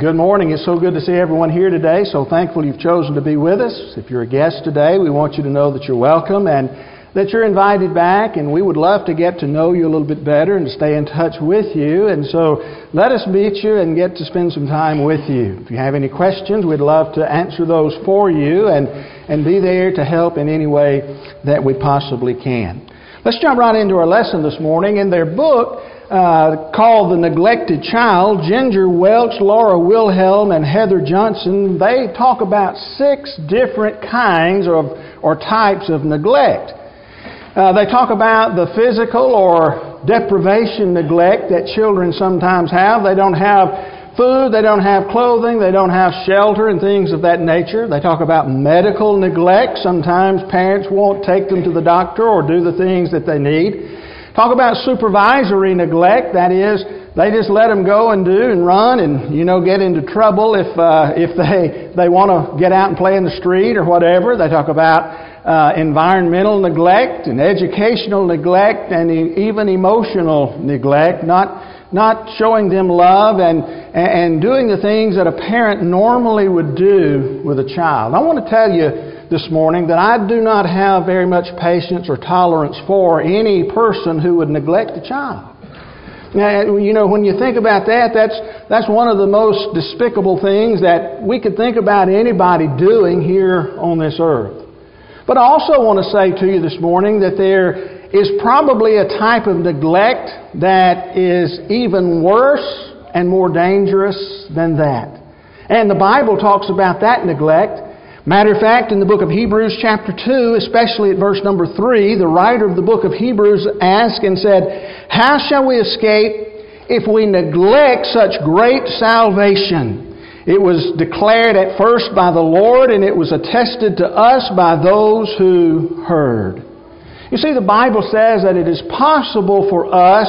Good morning. It's so good to see everyone here today. So thankful you've chosen to be with us. If you're a guest today, we want you to know that you're welcome and that you're invited back. And we would love to get to know you a little bit better and stay in touch with you. And so let us meet you and get to spend some time with you. If you have any questions, we'd love to answer those for you and, and be there to help in any way that we possibly can. Let's jump right into our lesson this morning. In their book, uh, called The Neglected Child, Ginger Welch, Laura Wilhelm, and Heather Johnson, they talk about six different kinds of, or types of neglect. Uh, they talk about the physical or deprivation neglect that children sometimes have. They don't have food, they don't have clothing, they don't have shelter and things of that nature. They talk about medical neglect. Sometimes parents won't take them to the doctor or do the things that they need. Talk about supervisory neglect. That is, they just let them go and do and run and you know get into trouble if uh, if they they want to get out and play in the street or whatever. They talk about uh, environmental neglect and educational neglect and even emotional neglect. Not not showing them love and and doing the things that a parent normally would do with a child. I want to tell you this morning that I do not have very much patience or tolerance for any person who would neglect a child. Now, you know, when you think about that, that's, that's one of the most despicable things that we could think about anybody doing here on this earth. But I also want to say to you this morning that there is probably a type of neglect that is even worse and more dangerous than that. And the Bible talks about that neglect Matter of fact, in the book of Hebrews, chapter 2, especially at verse number 3, the writer of the book of Hebrews asked and said, How shall we escape if we neglect such great salvation? It was declared at first by the Lord, and it was attested to us by those who heard. You see, the Bible says that it is possible for us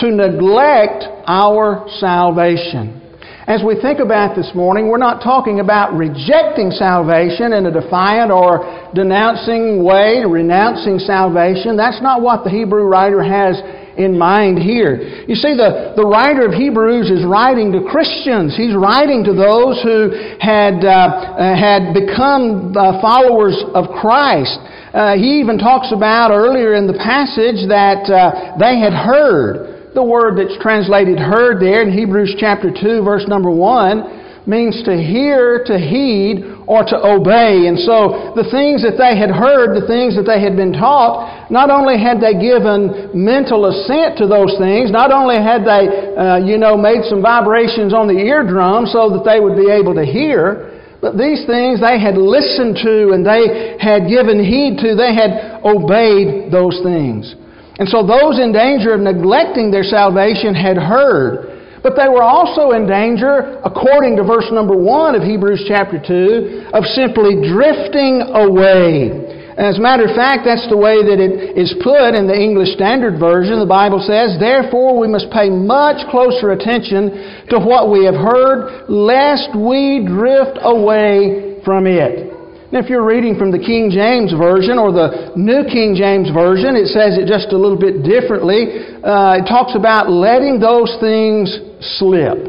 to neglect our salvation. As we think about this morning, we're not talking about rejecting salvation in a defiant or denouncing way, renouncing salvation. That's not what the Hebrew writer has in mind here. You see, the, the writer of Hebrews is writing to Christians. He's writing to those who had, uh, uh had become uh, followers of Christ. Uh, he even talks about earlier in the passage that uh, they had heard the word that's translated heard there in Hebrews chapter 2, verse number 1, means to hear, to heed, or to obey. And so the things that they had heard, the things that they had been taught, not only had they given mental assent to those things, not only had they, uh, you know, made some vibrations on the eardrum so that they would be able to hear, but these things they had listened to and they had given heed to, they had obeyed those things. And so those in danger of neglecting their salvation had heard. But they were also in danger, according to verse number 1 of Hebrews chapter 2, of simply drifting away. As a matter of fact, that's the way that it is put in the English Standard Version. The Bible says, Therefore we must pay much closer attention to what we have heard, lest we drift away from it. Now, if you're reading from the King James Version or the New King James Version, it says it just a little bit differently. Uh, it talks about letting those things slip.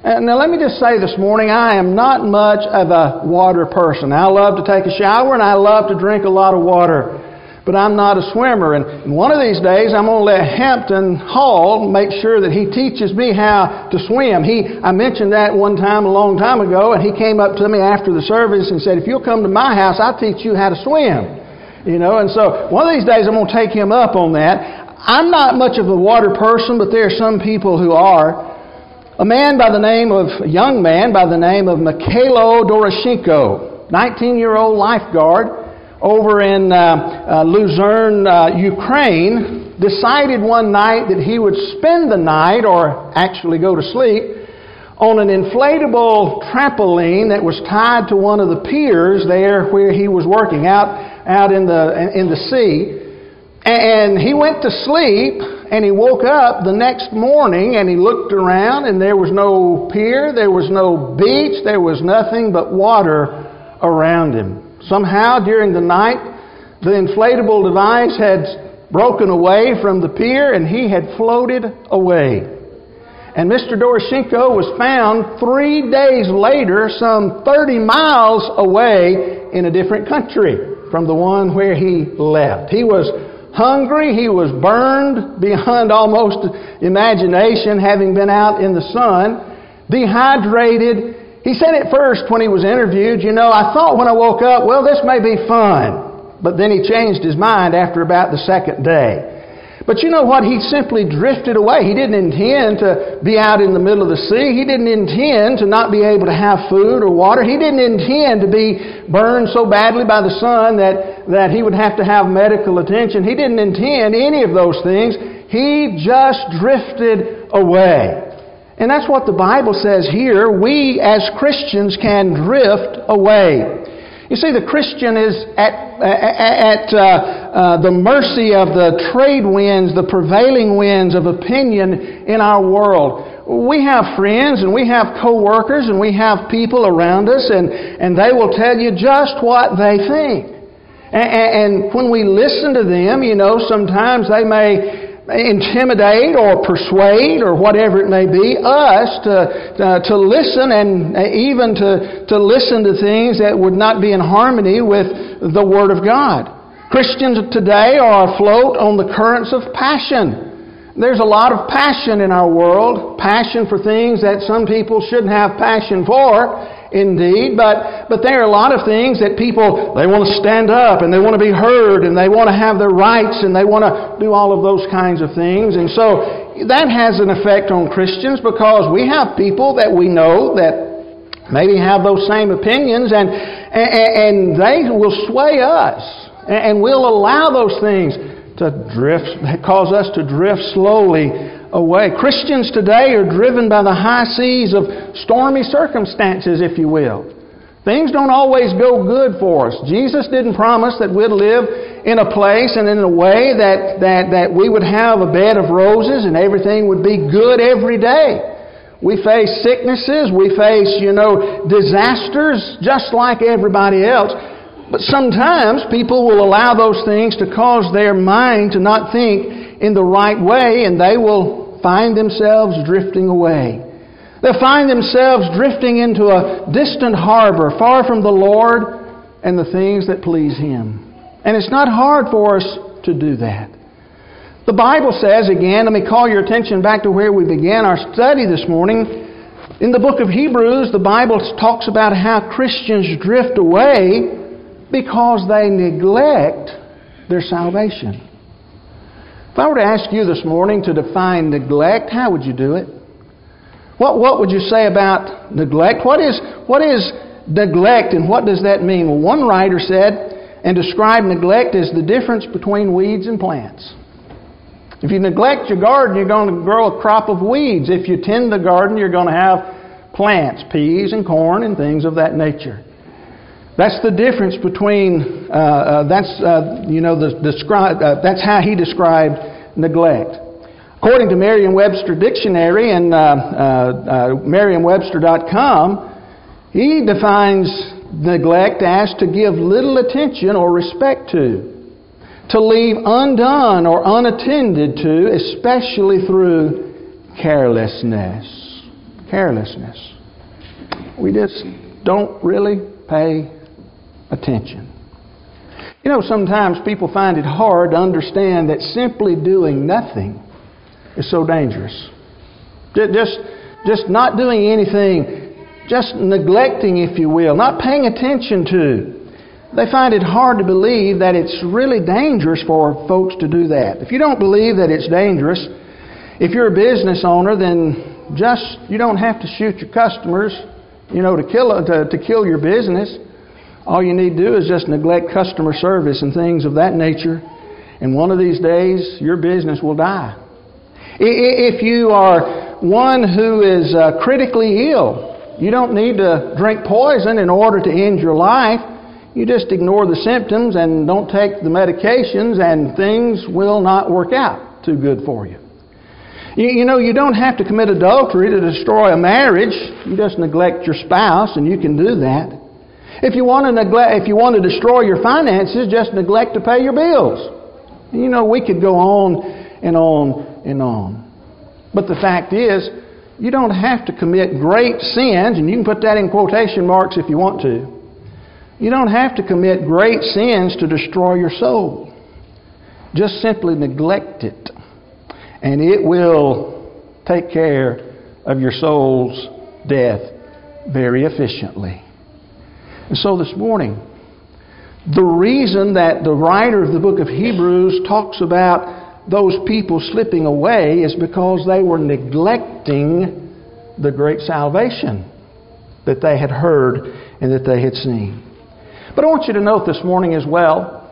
Uh, now, let me just say this morning, I am not much of a water person. I love to take a shower and I love to drink a lot of water but I'm not a swimmer. And one of these days, I'm going to let Hampton Hall make sure that he teaches me how to swim. He, I mentioned that one time a long time ago, and he came up to me after the service and said, "If you'll come to my house, I'll teach you how to swim." You know, and so one of these days, I'm going to take him up on that. I'm not much of a water person, but there are some people who are. A man by the name of, a young man by the name of Mikhailo Doroshenko, 19 year old lifeguard, over in uh, uh, Luzerne, uh, Ukraine, decided one night that he would spend the night, or actually go to sleep, on an inflatable trampoline that was tied to one of the piers there where he was working out out in the in the sea. And he went to sleep and he woke up the next morning and he looked around and there was no pier, there was no beach, there was nothing but water around him. Somehow during the night, the inflatable device had broken away from the pier and he had floated away. And Mr. Doroshenko was found three days later, some 30 miles away in a different country from the one where he left. He was hungry. He was burned beyond almost imagination, having been out in the sun, dehydrated. He said at first when he was interviewed, You know, I thought when I woke up, well, this may be fun. But then he changed his mind after about the second day. But you know what? He simply drifted away. He didn't intend to be out in the middle of the sea. He didn't intend to not be able to have food or water. He didn't intend to be burned so badly by the sun that, that he would have to have medical attention. He didn't intend any of those things. He just drifted away. And that's what the Bible says here. We as Christians can drift away. You see, the Christian is at, at uh, uh, the mercy of the trade winds, the prevailing winds of opinion in our world. We have friends and we have coworkers and we have people around us, and, and they will tell you just what they think. And, and when we listen to them, you know, sometimes they may intimidate or persuade or whatever it may be us to, uh, to listen and even to, to listen to things that would not be in harmony with the Word of God. Christians today are afloat on the currents of passion. There's a lot of passion in our world, passion for things that some people shouldn't have passion for indeed, but, but there are a lot of things that people, they want to stand up and they want to be heard and they want to have their rights and they want to do all of those kinds of things. And so that has an effect on Christians because we have people that we know that maybe have those same opinions and, and, and they will sway us and we'll allow those things to drift, cause us to drift slowly away. Christians today are driven by the high seas of stormy circumstances, if you will. Things don't always go good for us. Jesus didn't promise that we'd live in a place and in a way that, that, that we would have a bed of roses and everything would be good every day. We face sicknesses, we face, you know, disasters just like everybody else. But sometimes people will allow those things to cause their mind to not think in the right way and they will find themselves drifting away. They'll find themselves drifting into a distant harbor far from the Lord and the things that please Him. And it's not hard for us to do that. The Bible says, again, let me call your attention back to where we began our study this morning. In the book of Hebrews, the Bible talks about how Christians drift away because they neglect their salvation. If I were to ask you this morning to define neglect, how would you do it? What, what would you say about neglect? What is, what is neglect and what does that mean? Well, one writer said and described neglect as the difference between weeds and plants. If you neglect your garden, you're going to grow a crop of weeds. If you tend the garden, you're going to have plants, peas and corn and things of that nature. That's the difference between, uh, uh, that's, uh, you know, the, describe, uh, that's how he described neglect. According to Merriam-Webster Dictionary and uh, uh, Merriam-Webster.com, he defines neglect as to give little attention or respect to, to leave undone or unattended to, especially through carelessness. Carelessness. We just don't really pay attention. You know, sometimes people find it hard to understand that simply doing nothing is so dangerous. Just, just not doing anything, just neglecting, if you will, not paying attention to. They find it hard to believe that it's really dangerous for folks to do that. If you don't believe that it's dangerous, if you're a business owner, then just you don't have to shoot your customers, you know, to kill to, to kill your business. All you need to do is just neglect customer service and things of that nature, and one of these days your business will die. If you are one who is uh, critically ill, you don't need to drink poison in order to end your life. You just ignore the symptoms and don't take the medications, and things will not work out too good for you. You, you know, you don't have to commit adultery to destroy a marriage. You just neglect your spouse, and you can do that. If you want to neglect, if you want to destroy your finances, just neglect to pay your bills. You know, we could go on and on and on. But the fact is, You don't have to commit great sins, and you can put that in quotation marks if you want to. You don't have to commit great sins to destroy your soul. Just simply neglect it, and it will take care of your soul's death very efficiently. And so this morning, the reason that the writer of the book of Hebrews talks about those people slipping away is because they were neglecting the great salvation that they had heard and that they had seen. But I want you to note this morning as well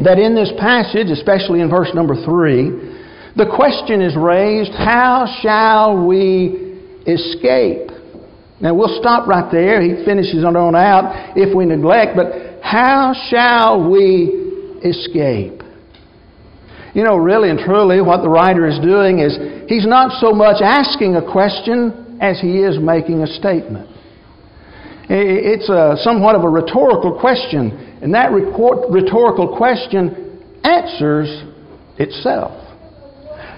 that in this passage, especially in verse number 3, the question is raised how shall we escape? Now we'll stop right there. He finishes on out if we neglect, but how shall we escape? You know, really and truly, what the writer is doing is he's not so much asking a question as he is making a statement. It's a, somewhat of a rhetorical question, and that rhetorical question answers itself.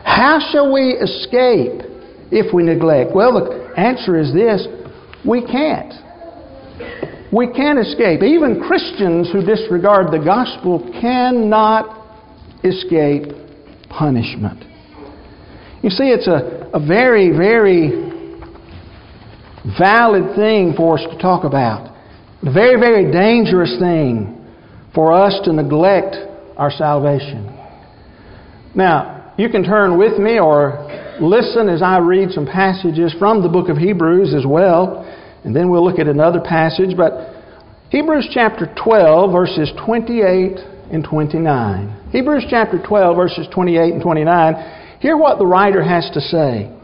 How shall we escape if we neglect? Well, the answer is this we can't. We can't escape. Even Christians who disregard the gospel cannot escape punishment. You see, it's a, a very, very valid thing for us to talk about. A very, very dangerous thing for us to neglect our salvation. Now, you can turn with me or listen as I read some passages from the book of Hebrews as well, and then we'll look at another passage. But Hebrews chapter 12, verses 28 and 29. Hebrews chapter 12, verses 28 and 29. Hear what the writer has to say.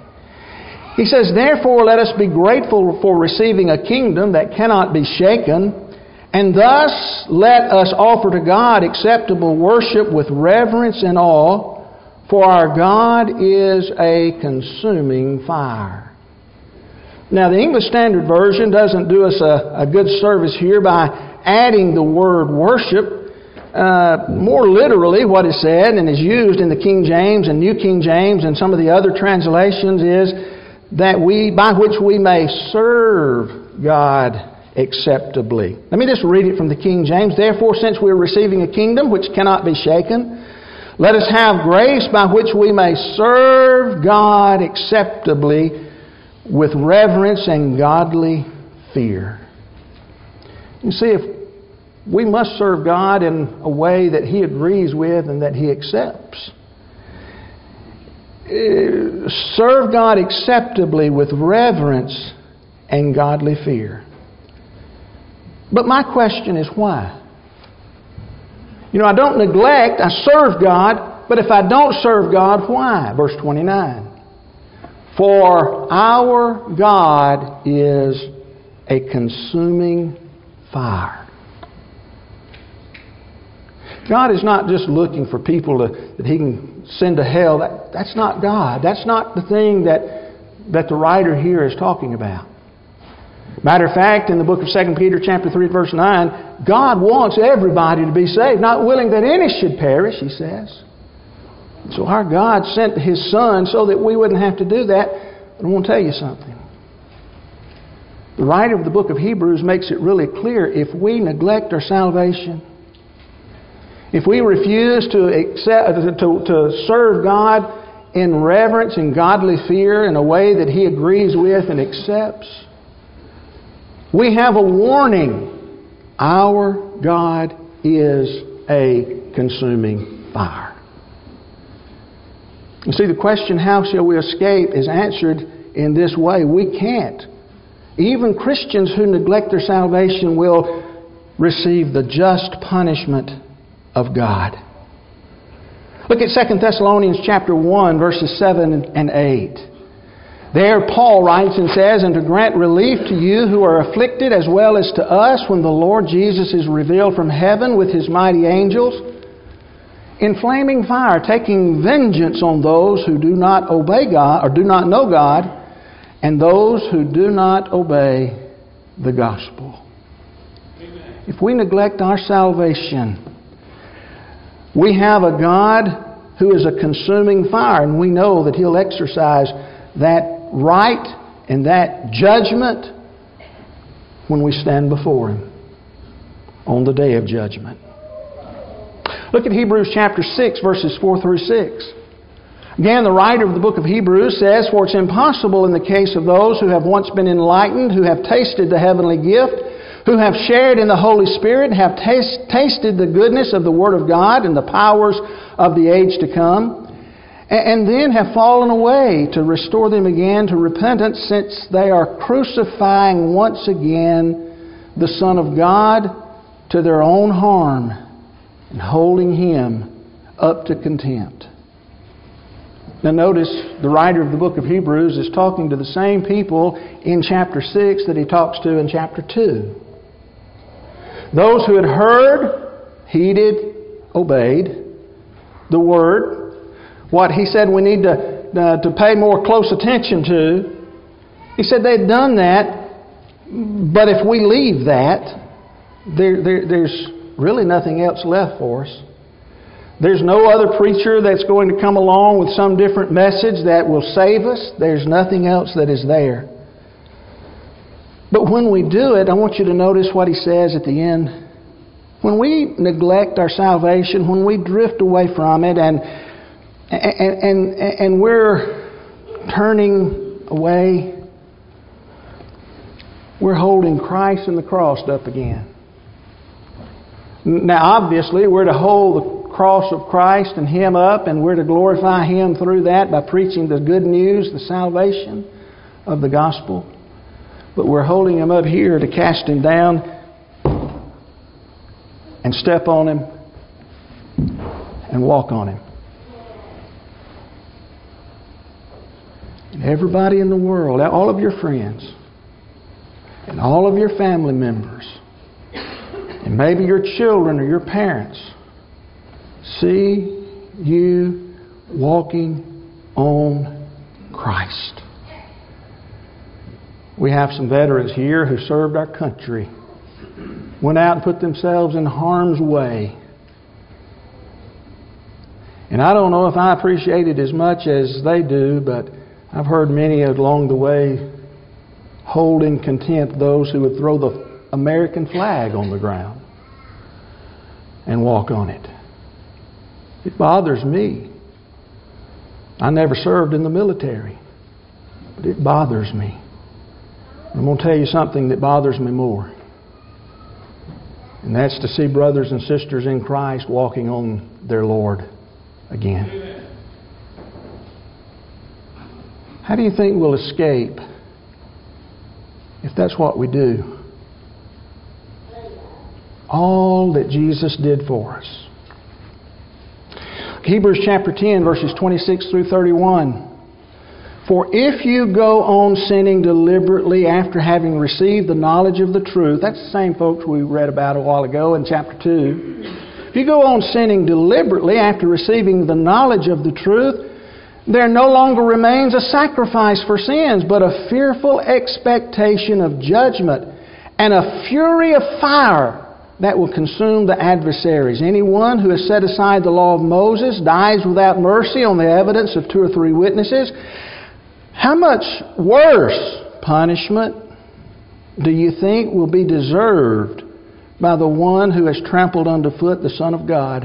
He says, Therefore, let us be grateful for receiving a kingdom that cannot be shaken, and thus let us offer to God acceptable worship with reverence and awe, for our God is a consuming fire. Now, the English Standard Version doesn't do us a, a good service here by adding the word worship. Uh, more literally, what is said and is used in the King James and New King James and some of the other translations is that we, by which we may serve God acceptably. Let me just read it from the King James. Therefore, since we are receiving a kingdom which cannot be shaken, let us have grace by which we may serve God acceptably with reverence and godly fear. You see, if we must serve God in a way that He agrees with and that He accepts. Uh, serve God acceptably with reverence and godly fear. But my question is why? You know, I don't neglect, I serve God, but if I don't serve God, why? Verse 29. For our God is a consuming fire. God is not just looking for people to, that He can send to hell. That, that's not God. That's not the thing that, that the writer here is talking about. Matter of fact, in the book of 2 Peter chapter 3, verse 9, God wants everybody to be saved, not willing that any should perish, he says. So our God sent His Son so that we wouldn't have to do that. But I want to tell you something. The writer of the book of Hebrews makes it really clear if we neglect our salvation, if we refuse to, accept, to, to serve God in reverence and godly fear in a way that He agrees with and accepts, we have a warning. Our God is a consuming fire. You see, the question, how shall we escape, is answered in this way. We can't. Even Christians who neglect their salvation will receive the just punishment of God. Look at 2 Thessalonians chapter 1 verses 7 and 8. There Paul writes and says, And to grant relief to you who are afflicted as well as to us when the Lord Jesus is revealed from heaven with his mighty angels, in flaming fire, taking vengeance on those who do not obey God or do not know God, and those who do not obey the gospel. Amen. If we neglect our salvation, we have a God who is a consuming fire, and we know that He'll exercise that right and that judgment when we stand before Him on the day of judgment. Look at Hebrews chapter 6, verses 4 through 6. Again, the writer of the book of Hebrews says, For it's impossible in the case of those who have once been enlightened, who have tasted the heavenly gift, who have shared in the Holy Spirit, have taste, tasted the goodness of the Word of God and the powers of the age to come, and then have fallen away to restore them again to repentance, since they are crucifying once again the Son of God to their own harm and holding Him up to contempt. Now, notice the writer of the book of Hebrews is talking to the same people in chapter 6 that he talks to in chapter 2. Those who had heard, heeded, obeyed the word, what he said we need to, uh, to pay more close attention to, he said they'd done that, but if we leave that, there, there, there's really nothing else left for us. There's no other preacher that's going to come along with some different message that will save us. There's nothing else that is there. But when we do it, I want you to notice what he says at the end. When we neglect our salvation, when we drift away from it, and, and, and, and we're turning away, we're holding Christ and the cross up again. Now, obviously, we're to hold the cross of Christ and Him up, and we're to glorify Him through that by preaching the good news, the salvation of the gospel. But we're holding Him up here to cast Him down and step on Him and walk on Him. And everybody in the world, all of your friends, and all of your family members, and maybe your children or your parents, see you walking on Christ. We have some veterans here who served our country, went out and put themselves in harm's way. And I don't know if I appreciate it as much as they do, but I've heard many along the way hold in contempt those who would throw the American flag on the ground and walk on it. It bothers me. I never served in the military, but it bothers me. I'm going to tell you something that bothers me more. And that's to see brothers and sisters in Christ walking on their Lord again. How do you think we'll escape if that's what we do? All that Jesus did for us. Hebrews chapter 10, verses 26 through 31. For if you go on sinning deliberately after having received the knowledge of the truth, that's the same folks we read about a while ago in chapter 2. If you go on sinning deliberately after receiving the knowledge of the truth, there no longer remains a sacrifice for sins, but a fearful expectation of judgment and a fury of fire that will consume the adversaries. Anyone who has set aside the law of Moses dies without mercy on the evidence of two or three witnesses. How much worse punishment do you think will be deserved by the one who has trampled underfoot the Son of God?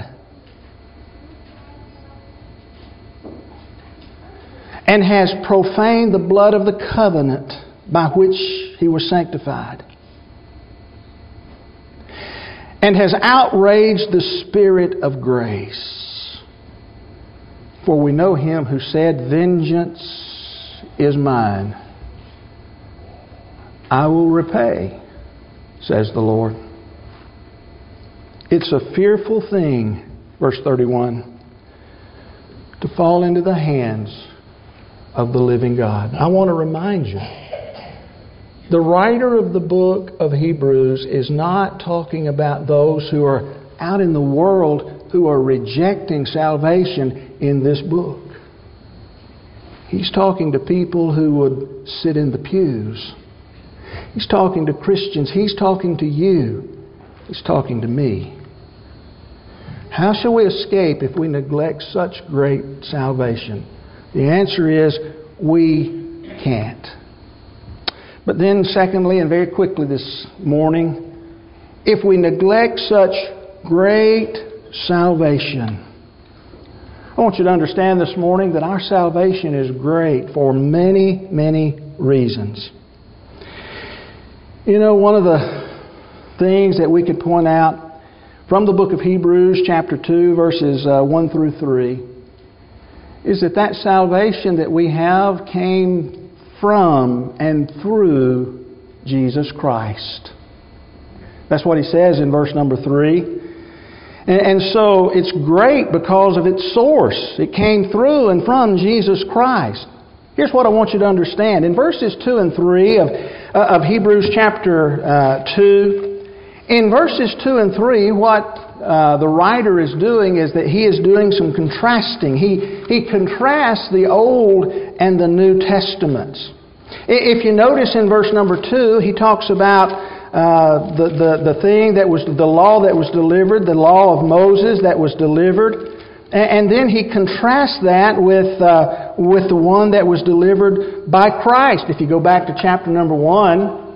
And has profaned the blood of the covenant by which he was sanctified and has outraged the Spirit of grace. For we know him who said, Vengeance is mine. I will repay, says the Lord. It's a fearful thing, verse 31, to fall into the hands of the living God. I want to remind you the writer of the book of Hebrews is not talking about those who are out in the world who are rejecting salvation in this book. He's talking to people who would sit in the pews. He's talking to Christians. He's talking to you. He's talking to me. How shall we escape if we neglect such great salvation? The answer is we can't. But then, secondly, and very quickly this morning, if we neglect such great salvation, I want you to understand this morning that our salvation is great for many, many reasons. You know, one of the things that we could point out from the book of Hebrews, chapter 2, verses uh, 1 through 3, is that that salvation that we have came from and through Jesus Christ. That's what he says in verse number 3. And, so it's great because of its source. It came through and from Jesus Christ. Here's what I want you to understand. In verses 2 and 3 of, uh, of Hebrews chapter uh, 2, in verses 2 and 3, what uh, the writer is doing is that he is doing some contrasting. He, he contrasts the Old and the New Testaments. If you notice in verse number 2, he talks about uh, the, the, the thing that was the law that was delivered, the law of Moses that was delivered. And then he contrasts that with, uh, with the one that was delivered by Christ. If you go back to chapter number 1,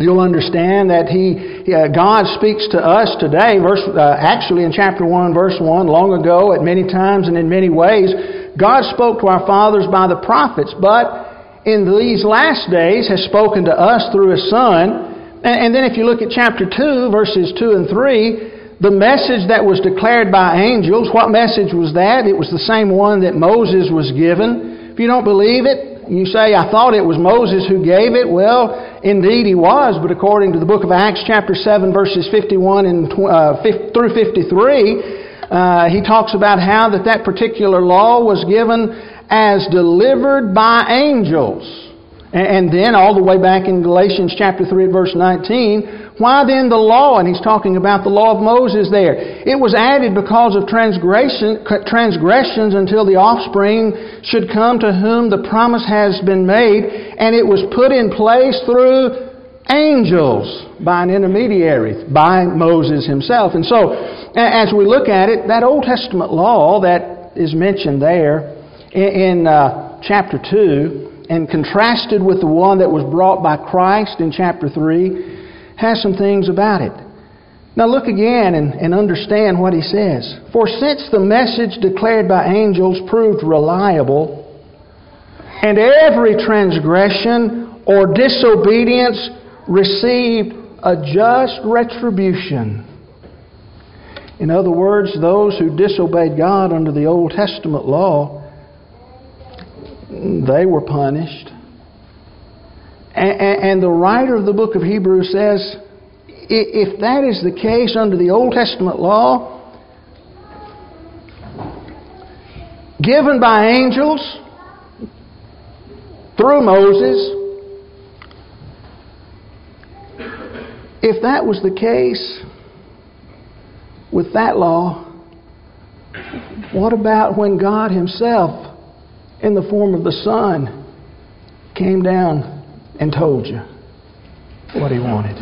you'll understand that he, uh, God speaks to us today, verse, uh, actually in chapter 1, verse 1, long ago, at many times and in many ways. God spoke to our fathers by the prophets, but in these last days has spoken to us through His Son. And, and then if you look at chapter 2, verses 2 and 3, the message that was declared by angels, what message was that? It was the same one that Moses was given. If you don't believe it, you say, I thought it was Moses who gave it. Well, indeed he was, but according to the book of Acts, chapter 7, verses 51 and, uh, through 53, uh, he talks about how that that particular law was given as delivered by angels. And then all the way back in Galatians chapter 3 verse 19, why then the law? And he's talking about the law of Moses there. It was added because of transgression, transgressions until the offspring should come to whom the promise has been made, and it was put in place through angels by an intermediary, by Moses himself. And so, as we look at it, that Old Testament law that is mentioned there in, uh, chapter 2, and contrasted with the one that was brought by Christ in chapter 3 has some things about it. Now look again and, and understand what he says. For since the message declared by angels proved reliable, and every transgression or disobedience received a just retribution. In other words, those who disobeyed God under the Old Testament law they were punished. And, the writer of the book of Hebrews says, if that is the case under the Old Testament law, given by angels through Moses, if that was the case with that law, what about when God Himself in the form of the Son came down and told you what he wanted.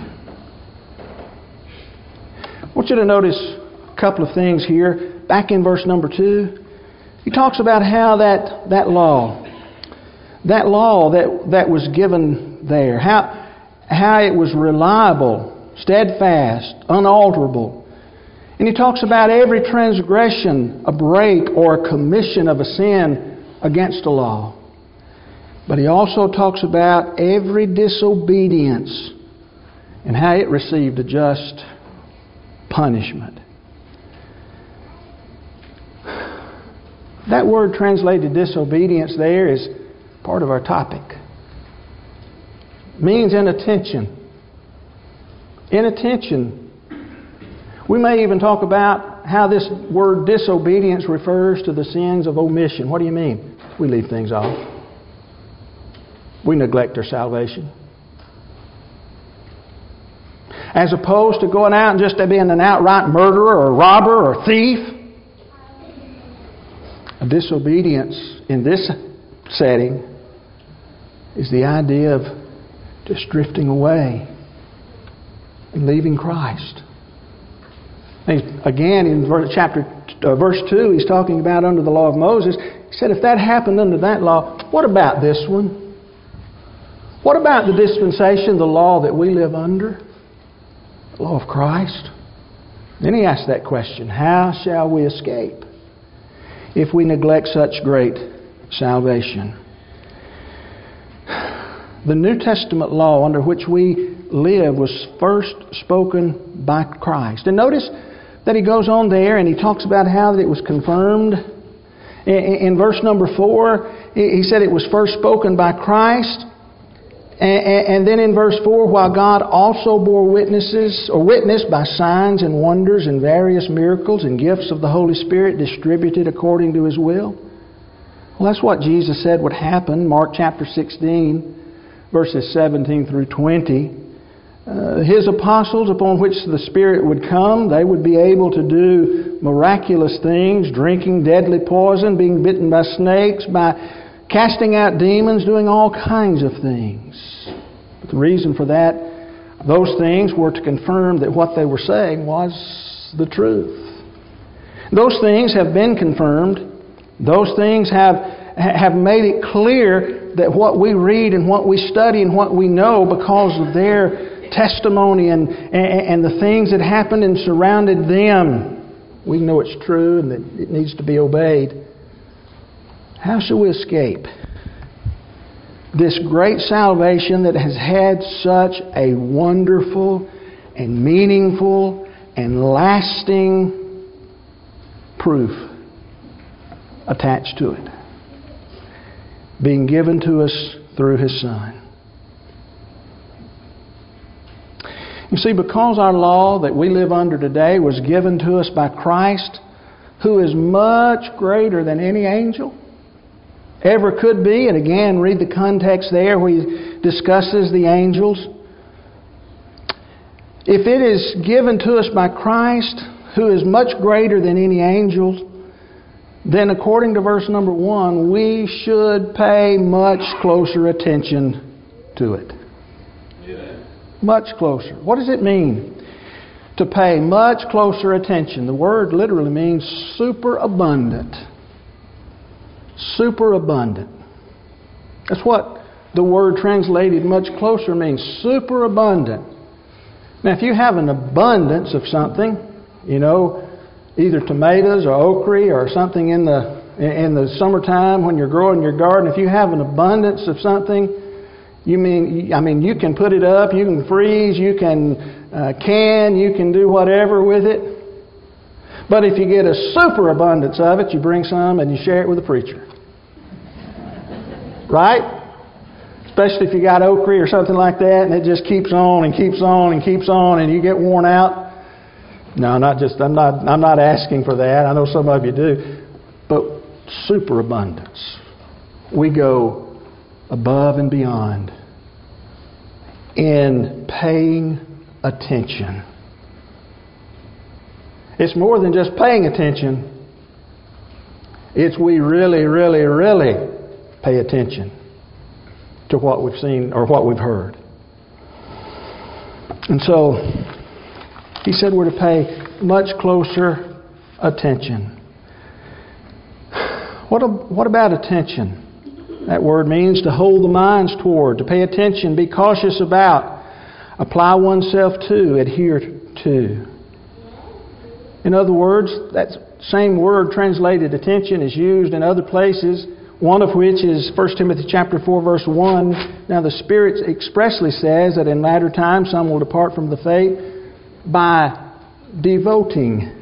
I want you to notice a couple of things here. Back in verse number 2, he talks about how that, that law, that law that, that was given there, how, how it was reliable, steadfast, unalterable. And he talks about every transgression, a break, or a commission of a sin against a law. But he also talks about every disobedience and how it received a just punishment. That word translated disobedience there is part of our topic. Means inattention. Inattention. We may even talk about how this word disobedience refers to the sins of omission. What do you mean? we leave things off. We neglect our salvation. As opposed to going out and just being an outright murderer or robber or thief. Disobedience in this setting is the idea of just drifting away and leaving Christ. Again, in chapter uh, verse two, he's talking about under the law of Moses. He said, if that happened under that law, what about this one? What about the dispensation, the law that we live under? The law of Christ? Then he asks that question How shall we escape if we neglect such great salvation? The New Testament law under which we live was first spoken by Christ. And notice that he goes on there and he talks about how that it was confirmed. In verse number 4, he said it was first spoken by Christ. And then in verse 4, while God also bore witnesses or witness by signs and wonders and various miracles and gifts of the Holy Spirit distributed according to his will. Well, that's what Jesus said would happen. Mark chapter 16 verses 17 through 20. Uh, his apostles, upon which the Spirit would come, they would be able to do miraculous things, drinking deadly poison, being bitten by snakes, by casting out demons, doing all kinds of things. But the reason for that, those things were to confirm that what they were saying was the truth. Those things have been confirmed. Those things have, have made it clear that what we read and what we study and what we know because of their testimony and, and, and the things that happened and surrounded them, we know it's true and that it needs to be obeyed. How shall we escape this great salvation that has had such a wonderful and meaningful and lasting proof attached to it? being given to us through His Son. You see, because our law that we live under today was given to us by Christ, who is much greater than any angel ever could be, and again, read the context there where he discusses the angels. If it is given to us by Christ, who is much greater than any angels, then according to verse number one, we should pay much closer attention to it. Much closer. What does it mean? To pay much closer attention. The word literally means superabundant. Superabundant. That's what the word translated much closer means. Superabundant. Now, if you have an abundance of something, you know, either tomatoes or okra or something in the in the summertime when you're growing your garden, if you have an abundance of something, you mean I mean you can put it up, you can freeze, you can uh, can, you can do whatever with it. But if you get a superabundance of it, you bring some and you share it with the preacher. Right? Especially if you got okra or something like that, and it just keeps on and keeps on and keeps on, and you get worn out. No, not just I'm not I'm not asking for that. I know some of you do. But superabundance. We go above and beyond in paying attention. It's more than just paying attention. It's we really, really, really pay attention to what we've seen or what we've heard. And so he said we're to pay much closer attention. What, what about attention? That word means to hold the minds toward, to pay attention, be cautious about, apply oneself to, adhere to. In other words, that same word translated attention is used in other places, one of which is 1 Timothy chapter 4 verse 1. Now the Spirit expressly says that in latter times some will depart from the faith by devoting.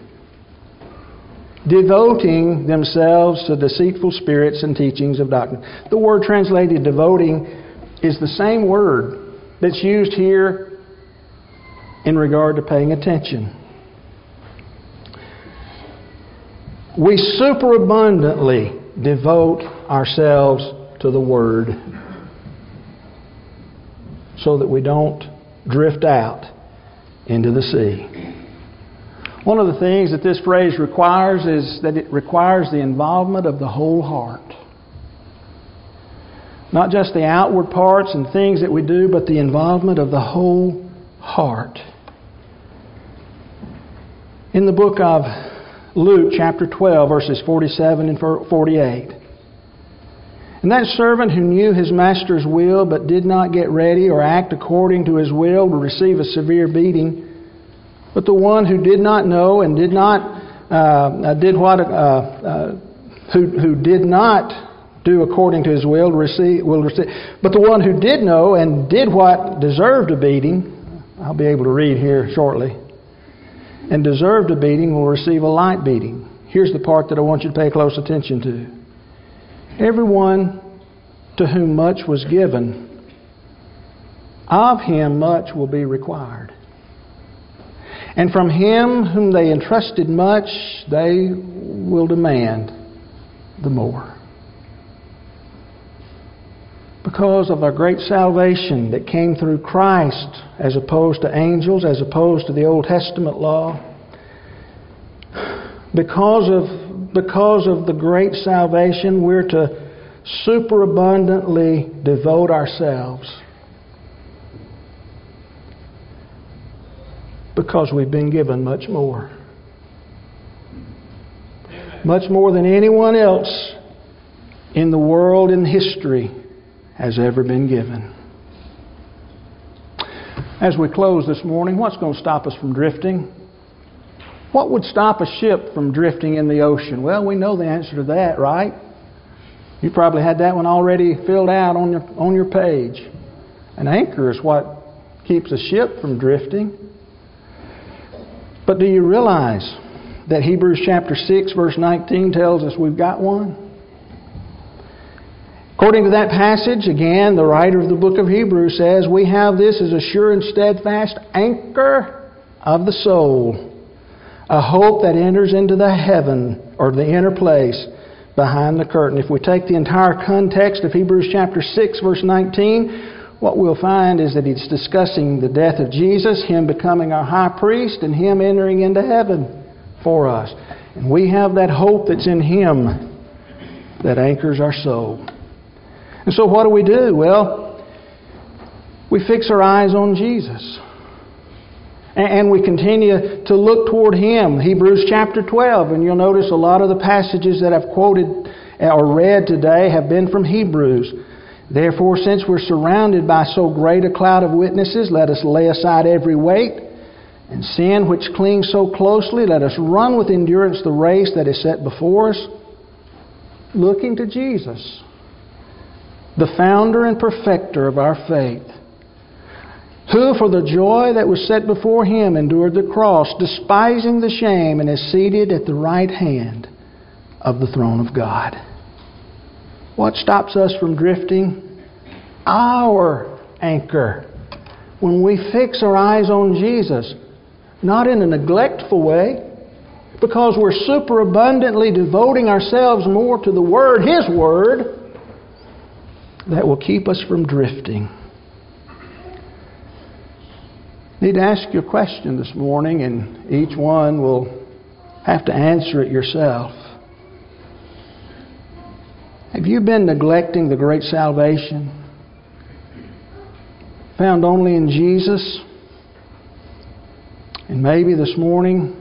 Devoting themselves to deceitful spirits and teachings of doctrine. The word translated devoting is the same word that's used here in regard to paying attention. We superabundantly devote ourselves to the Word so that we don't drift out into the sea. One of the things that this phrase requires is that it requires the involvement of the whole heart. Not just the outward parts and things that we do, but the involvement of the whole heart. In the book of Luke, chapter 12, verses 47 and 48, And that servant who knew his master's will but did not get ready or act according to his will will receive a severe beating. But the one who did not know and did not uh, uh did what uh, uh, who who did not do according to his will receive will receive. But the one who did know and did what deserved a beating, I'll be able to read here shortly, and deserved a beating will receive a light beating. Here's the part that I want you to pay close attention to. Everyone to whom much was given, of him much will be required. And from him whom they entrusted much, they will demand the more. Because of our great salvation that came through Christ, as opposed to angels, as opposed to the Old Testament law, because of because of the great salvation, we're to superabundantly devote ourselves. Because we've been given much more. Much more than anyone else in the world in history has ever been given. As we close this morning, what's going to stop us from drifting? What would stop a ship from drifting in the ocean? Well, we know the answer to that, right? You probably had that one already filled out on your, on your page. An anchor is what keeps a ship from drifting. But do you realize that Hebrews chapter 6, verse 19 tells us we've got one? According to that passage, again, the writer of the book of Hebrews says, We have this as a sure and steadfast anchor of the soul a hope that enters into the heaven or the inner place behind the curtain. If we take the entire context of Hebrews chapter 6, verse 19, what we'll find is that he's discussing the death of Jesus, him becoming our high priest, and him entering into heaven for us. And we have that hope that's in him that anchors our soul. And so, what do we do? Well, we fix our eyes on Jesus. And we continue to look toward Him. Hebrews chapter 12, and you'll notice a lot of the passages that I've quoted uh, or read today have been from Hebrews. Therefore, since we're surrounded by so great a cloud of witnesses, let us lay aside every weight and sin which clings so closely. Let us run with endurance the race that is set before us, looking to Jesus, the founder and perfecter of our faith who for the joy that was set before him endured the cross, despising the shame, and is seated at the right hand of the throne of God. What stops us from drifting? Our anchor. When we fix our eyes on Jesus, not in a neglectful way, because we're superabundantly devoting ourselves more to the Word, His Word, that will keep us from drifting need to ask you a question this morning, and each one will have to answer it yourself. Have you been neglecting the great salvation found only in Jesus? And maybe this morning,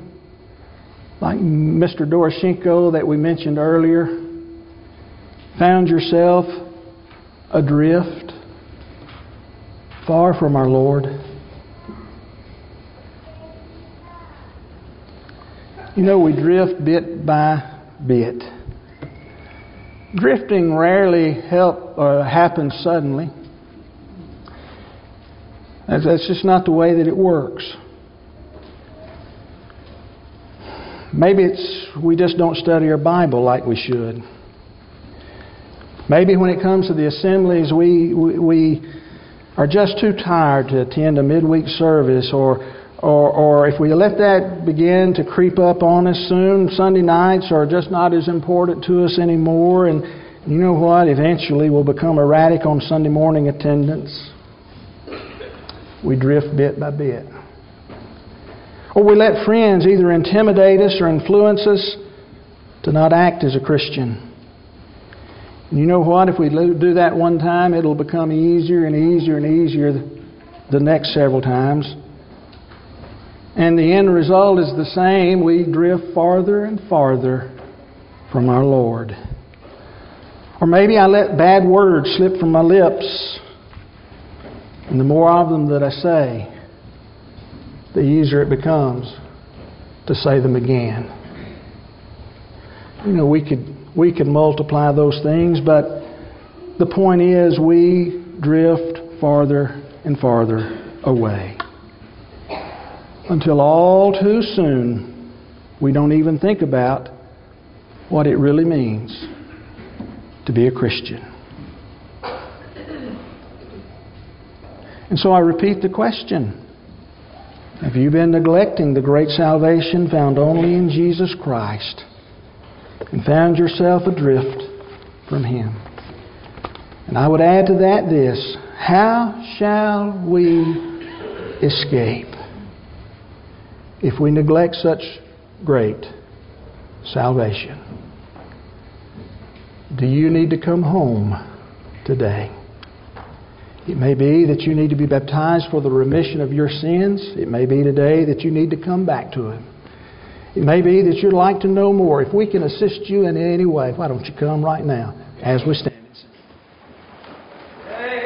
like Mr. Doroshenko that we mentioned earlier, found yourself adrift, far from our Lord. You know, we drift bit by bit. Drifting rarely help uh, or happens suddenly. That's just not the way that it works. Maybe it's we just don't study our Bible like we should. Maybe when it comes to the assemblies, we, we, we are just too tired to attend a midweek service or or, or if we let that begin to creep up on us soon, Sunday nights are just not as important to us anymore. And you know what? Eventually we'll become erratic on Sunday morning attendance. We drift bit by bit. Or we let friends either intimidate us or influence us to not act as a Christian. You know what? If we do that one time, it'll become easier and easier and easier the next several times. And the end result is the same. We drift farther and farther from our Lord. Or maybe I let bad words slip from my lips. And the more of them that I say, the easier it becomes to say them again. You know, we could we could multiply those things, but the point is we drift farther and farther away. Until all too soon we don't even think about what it really means to be a Christian. And so I repeat the question Have you been neglecting the great salvation found only in Jesus Christ and found yourself adrift from Him? And I would add to that this How shall we escape if we neglect such great salvation? Do you need to come home today? It may be that you need to be baptized for the remission of your sins. It may be today that you need to come back to Him. It may be that you'd like to know more. If we can assist you in any way, why don't you come right now as we stand?